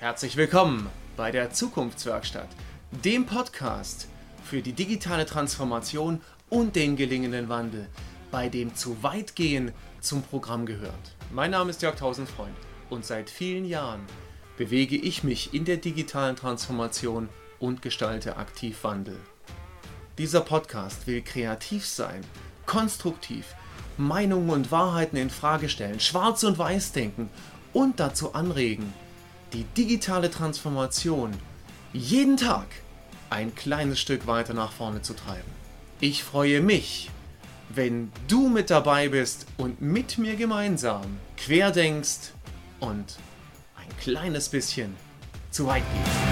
Herzlich willkommen bei der Zukunftswerkstatt, dem Podcast für die digitale Transformation und den gelingenden Wandel, bei dem zu weit gehen zum Programm gehört. Mein Name ist Jörg Tausendfreund und seit vielen Jahren bewege ich mich in der digitalen Transformation und gestalte aktiv Wandel. Dieser Podcast will kreativ sein, konstruktiv, Meinungen und Wahrheiten in Frage stellen, schwarz und weiß denken und dazu anregen, die digitale Transformation jeden Tag ein kleines Stück weiter nach vorne zu treiben. Ich freue mich, wenn du mit dabei bist und mit mir gemeinsam querdenkst und ein kleines bisschen zu weit gehst.